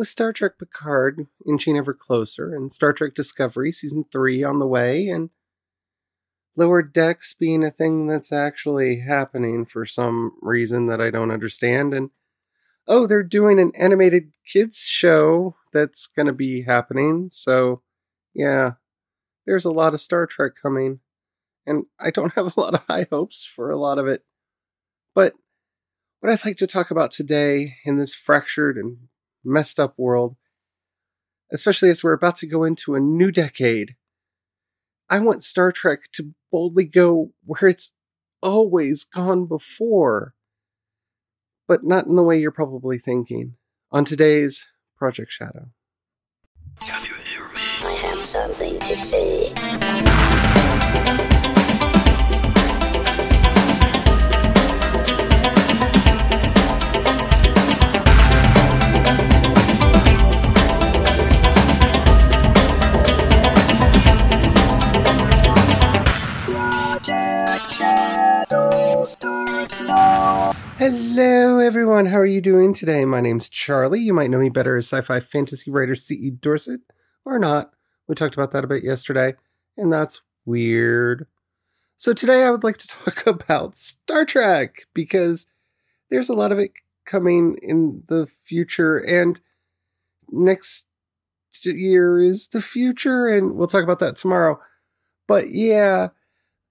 with Star Trek Picard inching ever closer, and Star Trek Discovery Season 3 on the way, and Lower Decks being a thing that's actually happening for some reason that I don't understand, and oh, they're doing an animated kids show that's going to be happening, so yeah, there's a lot of Star Trek coming, and I don't have a lot of high hopes for a lot of it. But what I'd like to talk about today in this fractured and messed up world, especially as we're about to go into a new decade, I want Star Trek to boldly go where it's always gone before, but not in the way you're probably thinking. On today's Project Shadow. Can you hear me? I have something to say. Hello, everyone. How are you doing today? My name's Charlie. You might know me better as sci fi fantasy writer C.E. Dorsett, or not. We talked about that a bit yesterday, and that's weird. So, today I would like to talk about Star Trek because there's a lot of it coming in the future, and next year is the future, and we'll talk about that tomorrow. But yeah,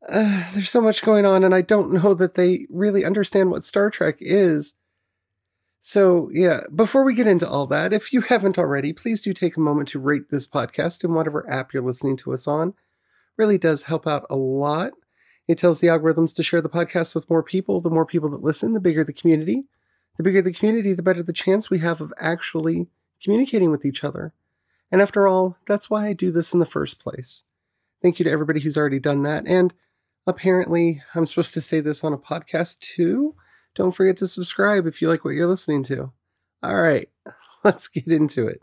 uh, there's so much going on, and I don't know that they really understand what Star Trek is. So, yeah, before we get into all that, if you haven't already, please do take a moment to rate this podcast in whatever app you're listening to us on. Really does help out a lot. It tells the algorithms to share the podcast with more people. The more people that listen, the bigger the community. The bigger the community, the better the chance we have of actually communicating with each other. And after all, that's why I do this in the first place. Thank you to everybody who's already done that. And apparently, I'm supposed to say this on a podcast too. Don't forget to subscribe if you like what you're listening to. All right, let's get into it.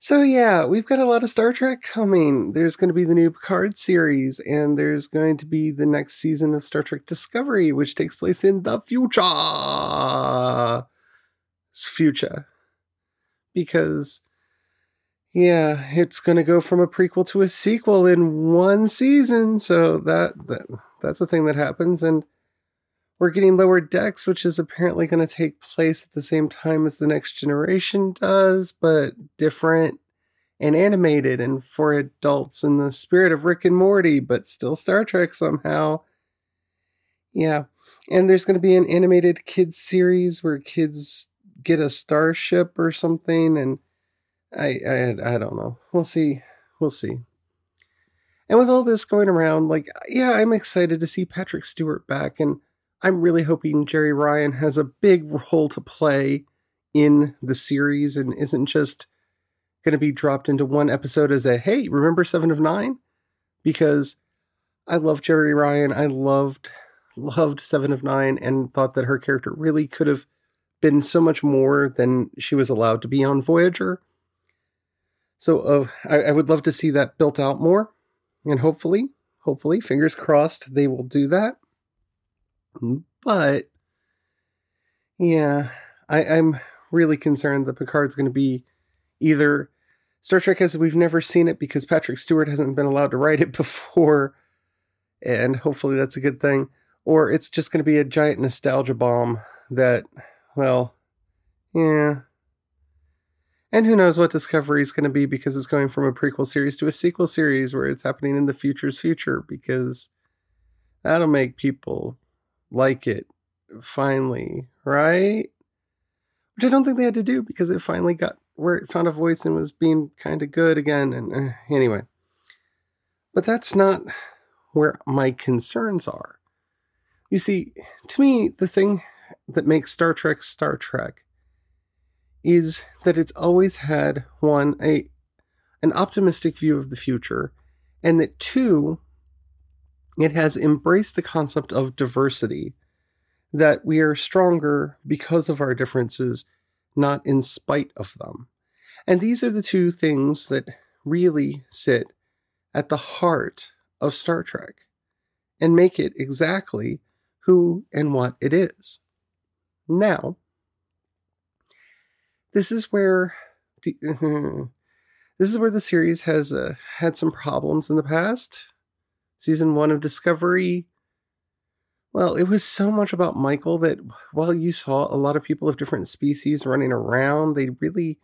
So, yeah, we've got a lot of Star Trek coming. There's going to be the new Picard series, and there's going to be the next season of Star Trek Discovery, which takes place in the future. Future. Because yeah, it's going to go from a prequel to a sequel in one season. So that, that that's a thing that happens and we're getting lower decks which is apparently going to take place at the same time as the next generation does, but different and animated and for adults in the spirit of Rick and Morty, but still Star Trek somehow. Yeah. And there's going to be an animated kids series where kids get a starship or something and I, I I don't know. We'll see. We'll see. And with all this going around, like, yeah, I'm excited to see Patrick Stewart back, and I'm really hoping Jeri Ryan has a big role to play in the series and isn't just going to be dropped into one episode as a hey, remember Seven of Nine? Because I love Jeri Ryan. I loved loved Seven of Nine and thought that her character really could have been so much more than she was allowed to be on Voyager. So uh, I, I would love to see that built out more, and hopefully, hopefully, fingers crossed, they will do that. But yeah, I, I'm really concerned that Picard's going to be either Star Trek as we've never seen it because Patrick Stewart hasn't been allowed to write it before, and hopefully that's a good thing, or it's just going to be a giant nostalgia bomb that, well, yeah, and who knows what Discovery is going to be because it's going from a prequel series to a sequel series where it's happening in the future's future because that'll make people like it finally, right? Which I don't think they had to do because it finally got where it found a voice and was being kind of good again. And uh, anyway, but that's not where my concerns are. You see, to me, the thing that makes Star Trek Star Trek is that it's always had one a an optimistic view of the future and that two it has embraced the concept of diversity that we are stronger because of our differences not in spite of them. And these are the two things that really sit at the heart of Star Trek and make it exactly who and what it is. Now this is where this is where the series has uh, had some problems in the past. Season one of Discovery. Well, it was so much about Michael that while you saw a lot of people of different species running around, they really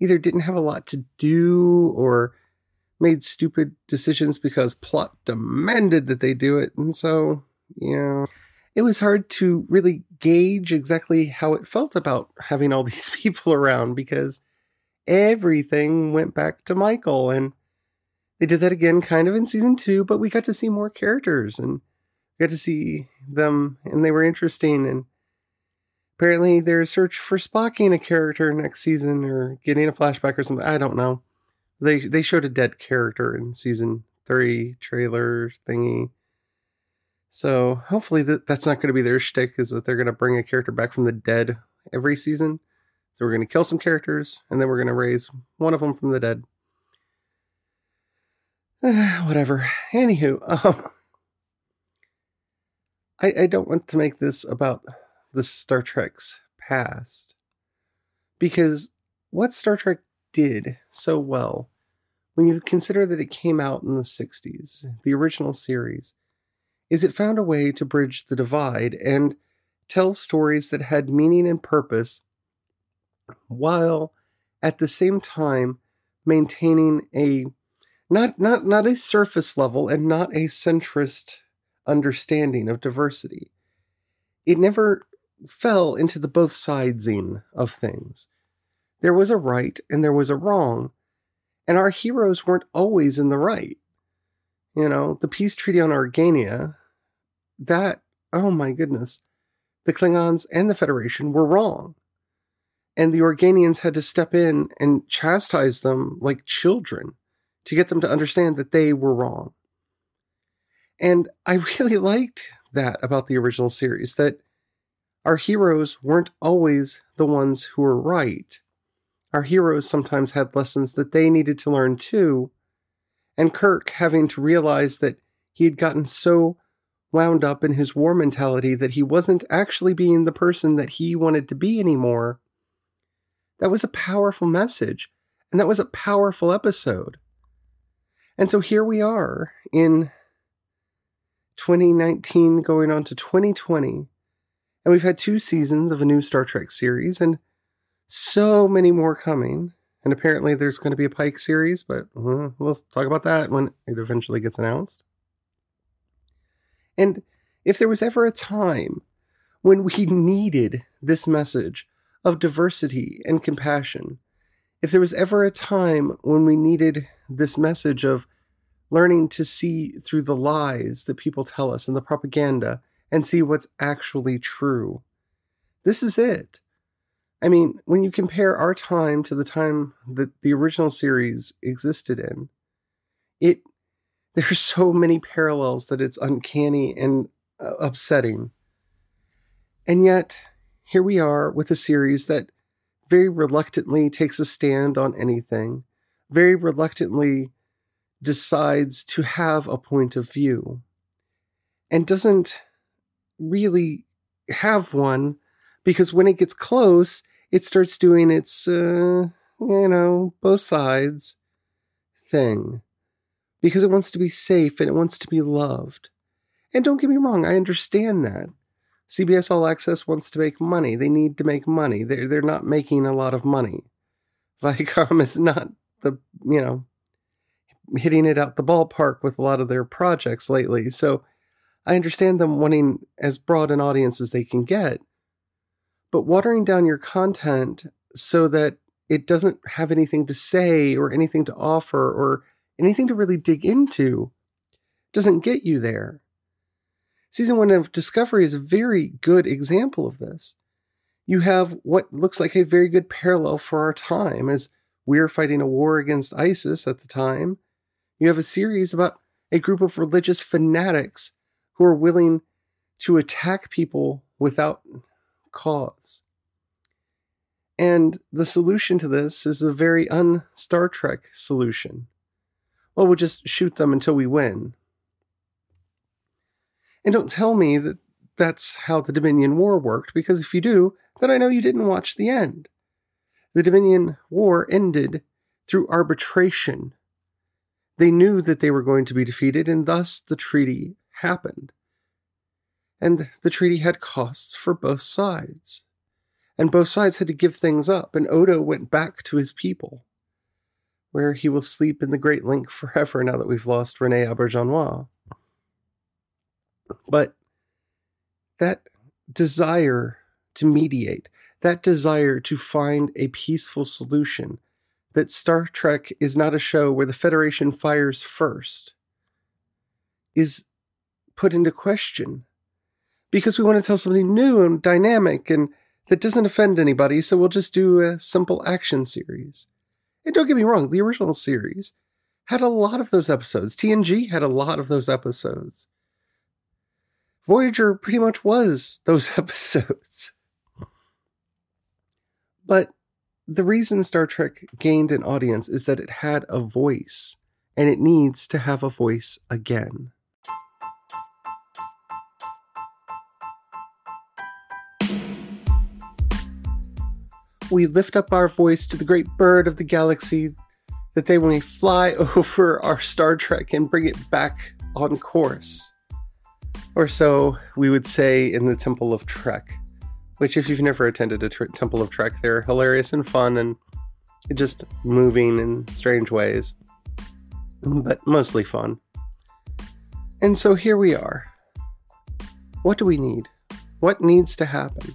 either didn't have a lot to do or made stupid decisions because plot demanded that they do it. And so, yeah, it was hard to really gauge exactly how it felt about having all these people around because everything went back to Michael. And they did that again kind of in season two, but we got to see more characters and we got to see them, and they were interesting. And apparently, there's search for Spocking a character next season or getting a flashback or something. I don't know. They they showed a dead character in season three trailer thingy. So hopefully that that's not going to be their shtick. Is that they're going to bring a character back from the dead every season. So we're going to kill some characters and then we're going to raise one of them from the dead. Whatever. Anywho, um, I, I don't want to make this about the Star Trek's past because what Star Trek did so well when you consider that it came out in the 60s, the original series, is it found a way to bridge the divide and tell stories that had meaning and purpose while at the same time maintaining a not not not a surface level and not a centrist understanding of diversity. It never fell into the both sidesing of things. There was a right and there was a wrong, and our heroes weren't always in the right. You know, the peace treaty on Organia, that, oh my goodness, the Klingons and the Federation were wrong. And the Organians had to step in and chastise them like children to get them to understand that they were wrong. And I really liked that about the original series that our heroes weren't always the ones who were right our heroes sometimes had lessons that they needed to learn too, and Kirk having to realize that he had gotten so wound up in his war mentality that he wasn't actually being the person that he wanted to be anymore. That was a powerful message, and that was a powerful episode. And so here we are in 2019 going on to 2020, and we've had two seasons of a new Star Trek series, and so many more coming. And apparently there's going to be a Pike series, but uh, we'll talk about that when it eventually gets announced. And if there was ever a time when we needed this message of diversity and compassion, if there was ever a time when we needed this message of learning to see through the lies that people tell us and the propaganda and see what's actually true, this is it. I mean, when you compare our time to the time that the original series existed in, it there's so many parallels that it's uncanny and uh, upsetting. And yet, here we are with a series that very reluctantly takes a stand on anything, very reluctantly decides to have a point of view, and doesn't really have one because when it gets close, it starts doing its, uh, you know, both sides thing because it wants to be safe and it wants to be loved. And don't get me wrong, I understand that. CBS All Access wants to make money. They need to make money. They're, they're not making a lot of money. Viacom is not the, you know, hitting it out the ballpark with a lot of their projects lately. So I understand them wanting as broad an audience as they can get but watering down your content so that it doesn't have anything to say or anything to offer or anything to really dig into doesn't get you there. Season one of Discovery is a very good example of this. You have what looks like a very good parallel for our time as we're fighting a war against ISIS at the time. You have a series about a group of religious fanatics who are willing to attack people without cause. And the solution to this is a very un Star Trek solution. Well, we'll just shoot them until we win. And don't tell me that that's how the Dominion War worked, because if you do, then I know you didn't watch the end. the Dominion War ended through arbitration. They knew that they were going to be defeated, and thus the treaty happened. And the treaty had costs for both sides. And both sides had to give things up, and Odo went back to his people, where he will sleep in the Great Link forever now that we've lost Rene Auberjonois. But that desire to mediate, that desire to find a peaceful solution, that Star Trek is not a show where the Federation fires first, is put into question because we want to tell something new and dynamic and that doesn't offend anybody, so we'll just do a simple action series. And don't get me wrong, the original series had a lot of those episodes. TNG had a lot of those episodes. Voyager pretty much was those episodes. But the reason Star Trek gained an audience is that it had a voice, and it needs to have a voice again. We lift up our voice to the great bird of the galaxy that they may fly over our Star Trek and bring it back on course. Or so we would say in the Temple of Trek which if you've never attended a Temple of Trek, they're hilarious and fun and just moving in strange ways, but mostly fun. And so here we are. What do we need? What needs to happen?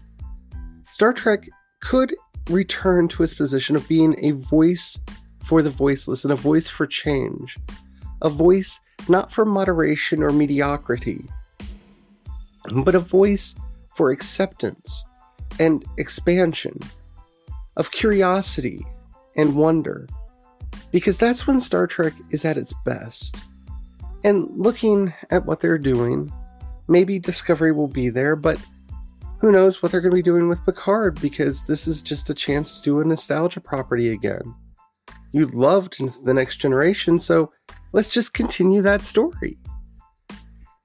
Star Trek could return to its position of being a voice for the voiceless and a voice for change, a voice not for moderation or mediocrity, but a voice for acceptance and expansion, of curiosity and wonder, because that's when Star Trek is at its best. And looking at what they're doing, maybe Discovery will be there, but who knows what they're going to be doing with Picard because this is just a chance to do a nostalgia property again. You loved The Next Generation, so let's just continue that story.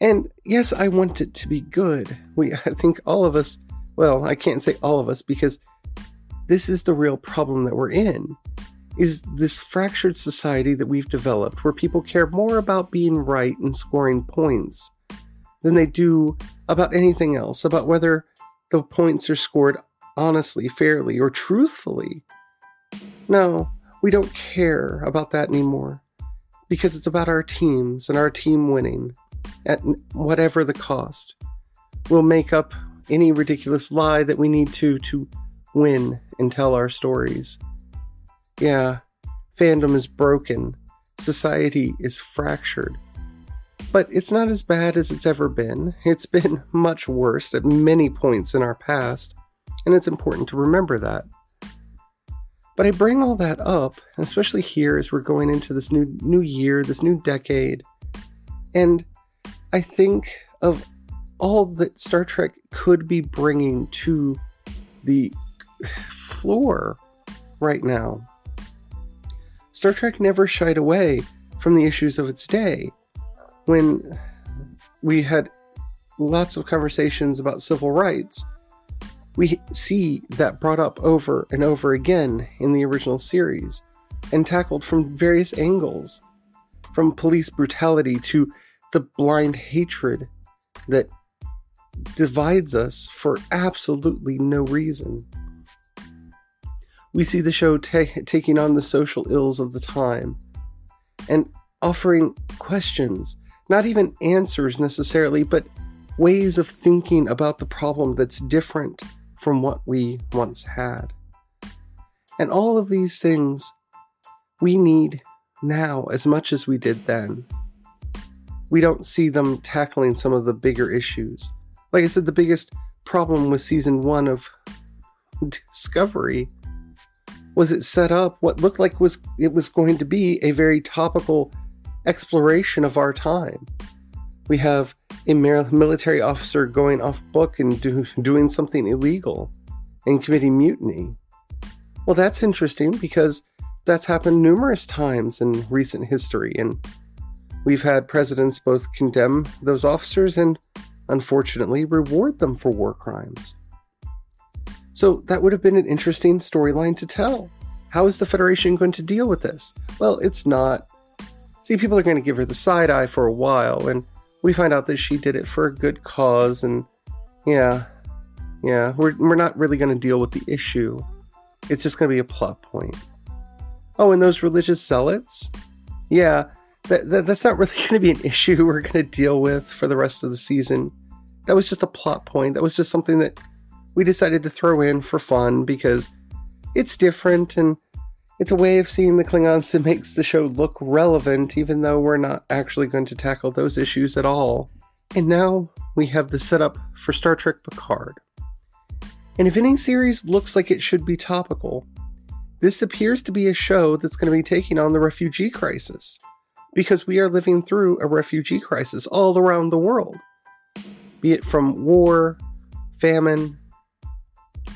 And yes, I want it to be good. We I think all of us well, I can't say all of us because this is the real problem that we're in is this fractured society that we've developed where people care more about being right and scoring points than they do about anything else, about whether the points are scored honestly, fairly, or truthfully. No, we don't care about that anymore because it's about our teams and our team winning at whatever the cost. We'll make up any ridiculous lie that we need to to win and tell our stories. Yeah, fandom is broken, society is fractured. But it's not as bad as it's ever been. It's been much worse at many points in our past, and it's important to remember that. But I bring all that up, especially here as we're going into this new new year, this new decade, and I think of all that Star Trek could be bringing to the floor right now. Star Trek never shied away from the issues of its day. When we had lots of conversations about civil rights, we see that brought up over and over again in the original series and tackled from various angles from police brutality to the blind hatred that divides us for absolutely no reason. We see the show ta- taking on the social ills of the time and offering questions, not even answers necessarily, but ways of thinking about the problem that's different from what we once had. And all of these things we need now as much as we did then. We don't see them tackling some of the bigger issues like I said, the biggest problem with season one of Discovery was it set up what looked like was it was going to be a very topical exploration of our time. We have a military officer going off book and do, doing something illegal and committing mutiny. Well, that's interesting because that's happened numerous times in recent history, and we've had presidents both condemn those officers and unfortunately, reward them for war crimes. So that would have been an interesting storyline to tell. How is the Federation going to deal with this? Well, it's not. See, people are going to give her the side eye for a while, and we find out that she did it for a good cause, and yeah, yeah, we're, we're not really going to deal with the issue. It's just going to be a plot point. Oh, and those religious zealots? Yeah, that, that, that's not really going to be an issue we're going to deal with for the rest of the season. That was just a plot point. That was just something that we decided to throw in for fun because it's different and it's a way of seeing the Klingons that makes the show look relevant, even though we're not actually going to tackle those issues at all. And now we have the setup for Star Trek Picard. And if any series looks like it should be topical, this appears to be a show that's going to be taking on the refugee crisis. Because we are living through a refugee crisis all around the world, be it from war, famine,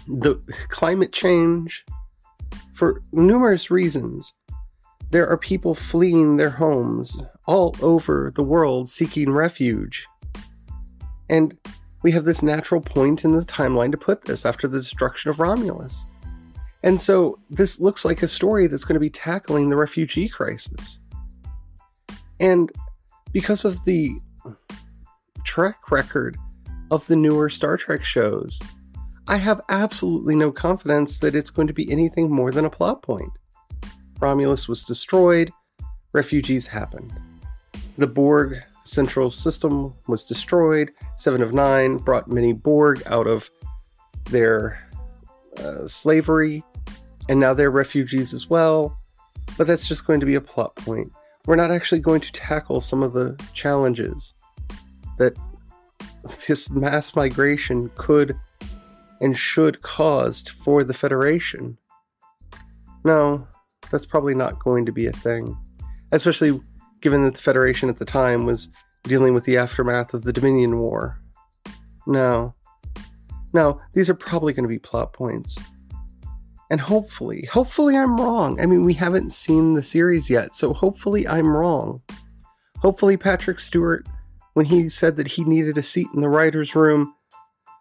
the climate change, for numerous reasons. There are people fleeing their homes all over the world seeking refuge. And we have this natural point in the timeline to put this after the destruction of Romulus. And so this looks like a story that's going to be tackling the refugee crisis. And because of the track record of the newer Star Trek shows, I have absolutely no confidence that it's going to be anything more than a plot point. Romulus was destroyed, refugees happened. The Borg central system was destroyed. Seven of Nine brought many Borg out of their uh, slavery, and now they're refugees as well. But that's just going to be a plot point. We're not actually going to tackle some of the challenges that this mass migration could and should caused for the Federation. No, that's probably not going to be a thing. Especially given that the Federation at the time was dealing with the aftermath of the Dominion War. No. No, these are probably going to be plot points. And hopefully, hopefully I'm wrong. I mean, we haven't seen the series yet, so hopefully I'm wrong. Hopefully, Patrick Stewart, when he said that he needed a seat in the writer's room,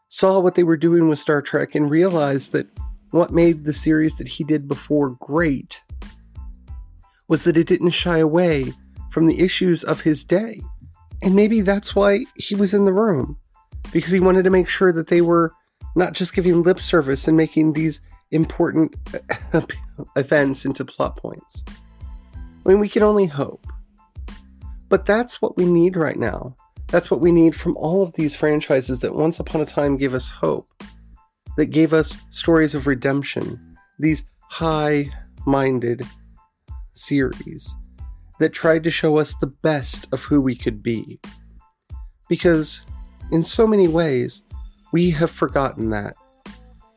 saw what they were doing with Star Trek and realized that what made the series that he did before great was that it didn't shy away from the issues of his day. And maybe that's why he was in the room, because he wanted to make sure that they were not just giving lip service and making these important events into plot points. I mean, we can only hope. But that's what we need right now. That's what we need from all of these franchises that once upon a time gave us hope, that gave us stories of redemption, these high minded series that tried to show us the best of who we could be. Because, in so many ways, we have forgotten that.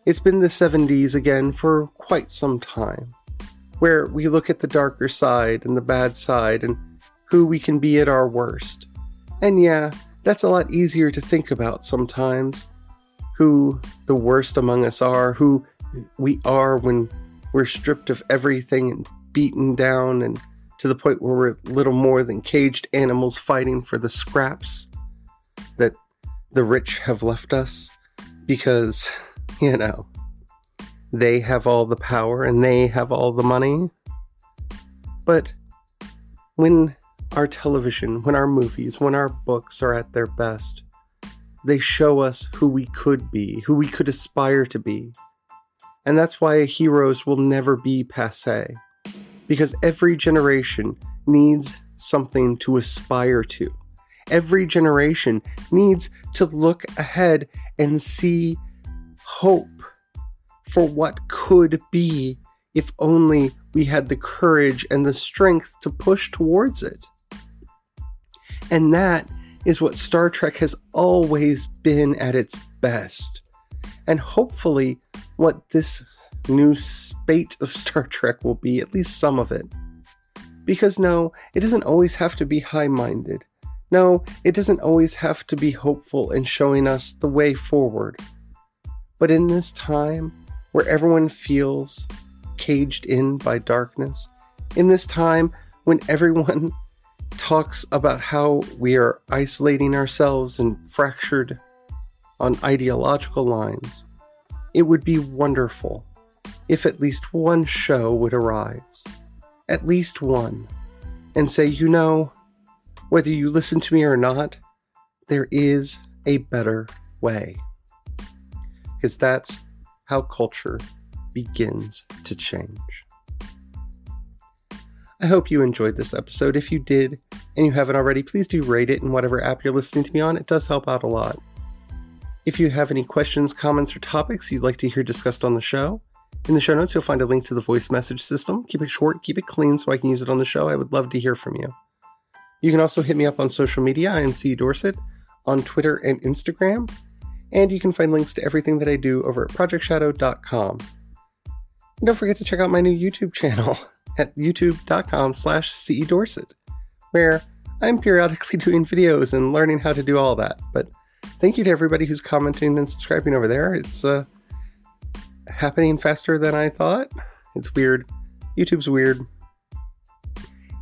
It's been the 70s again for quite some time, where we look at the darker side and the bad side and who we can be at our worst. And yeah, that's a lot easier to think about sometimes. Who the worst among us are, who we are when we're stripped of everything and beaten down and to the point where we're little more than caged animals fighting for the scraps that the rich have left us because, you know, they have all the power and they have all the money. But when our television, when our movies, when our books are at their best, they show us who we could be, who we could aspire to be. And that's why heroes will never be passe, because every generation needs something to aspire to. Every generation needs to look ahead and see hope for what could be if only we had the courage and the strength to push towards it. And that is what Star Trek has always been at its best. And hopefully, what this new spate of Star Trek will be, at least some of it. Because no, it doesn't always have to be high minded. No, it doesn't always have to be hopeful and showing us the way forward. But in this time where everyone feels caged in by darkness, in this time when everyone talks about how we are isolating ourselves and fractured on ideological lines. It would be wonderful if at least one show would arise, at least one, and say, you know, whether you listen to me or not, there is a better way. Because that's how culture begins to change. I hope you enjoyed this episode. If you did, and you haven't already, please do rate it in whatever app you're listening to me on. It does help out a lot. If you have any questions, comments, or topics you'd like to hear discussed on the show, in the show notes you'll find a link to the voice message system. Keep it short, keep it clean so I can use it on the show. I would love to hear from you. You can also hit me up on social media. I am C. Dorsett on Twitter and Instagram. And you can find links to everything that I do over at projectshadow.com. And don't forget to check out my new YouTube channel at youtube.com slash cedorsett, where I'm periodically doing videos and learning how to do all that. But thank you to everybody who's commenting and subscribing over there. It's uh, happening faster than I thought. It's weird. YouTube's weird.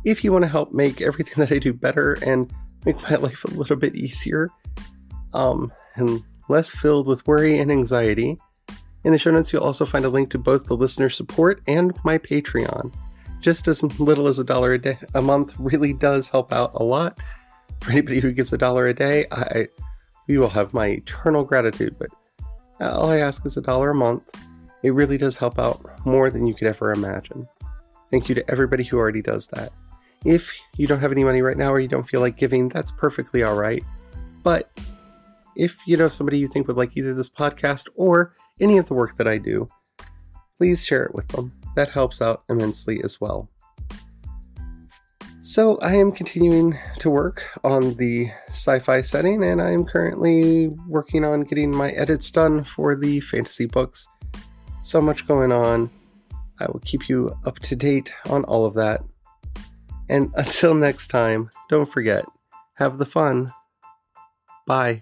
If you want to help make everything that I do better and make my life a little bit easier um, and less filled with worry and anxiety, in the show notes you'll also find a link to both the listener support and my Patreon. Just as little as a dollar a day a month really does help out a lot. For anybody who gives a dollar a day, I you will have my eternal gratitude. But all I ask is a dollar a month. It really does help out more than you could ever imagine. Thank you to everybody who already does that. If you don't have any money right now or you don't feel like giving, that's perfectly all right. But if you know somebody you think would like either this podcast or any of the work that I do, please share it with them. That helps out immensely as well. So, I am continuing to work on the sci fi setting, and I am currently working on getting my edits done for the fantasy books. So much going on. I will keep you up to date on all of that. And until next time, don't forget, have the fun. Bye.